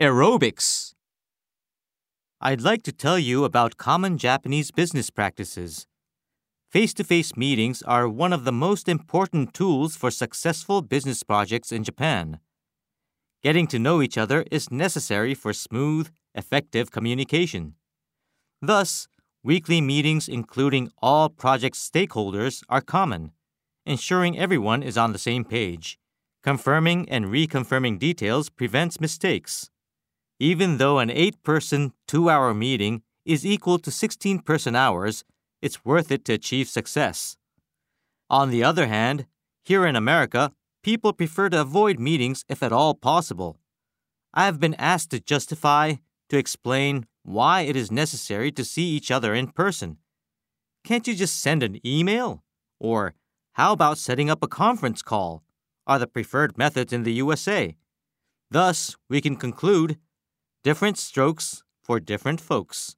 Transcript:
aerobics. I'd like to tell you about common Japanese business practices. Face to face meetings are one of the most important tools for successful business projects in Japan. Getting to know each other is necessary for smooth, effective communication. Thus, weekly meetings including all project stakeholders are common, ensuring everyone is on the same page. Confirming and reconfirming details prevents mistakes. Even though an 8 person, 2 hour meeting is equal to 16 person hours, it's worth it to achieve success. On the other hand, here in America, people prefer to avoid meetings if at all possible. I have been asked to justify, to explain why it is necessary to see each other in person. Can't you just send an email? Or how about setting up a conference call? Are the preferred methods in the USA. Thus, we can conclude different strokes for different folks.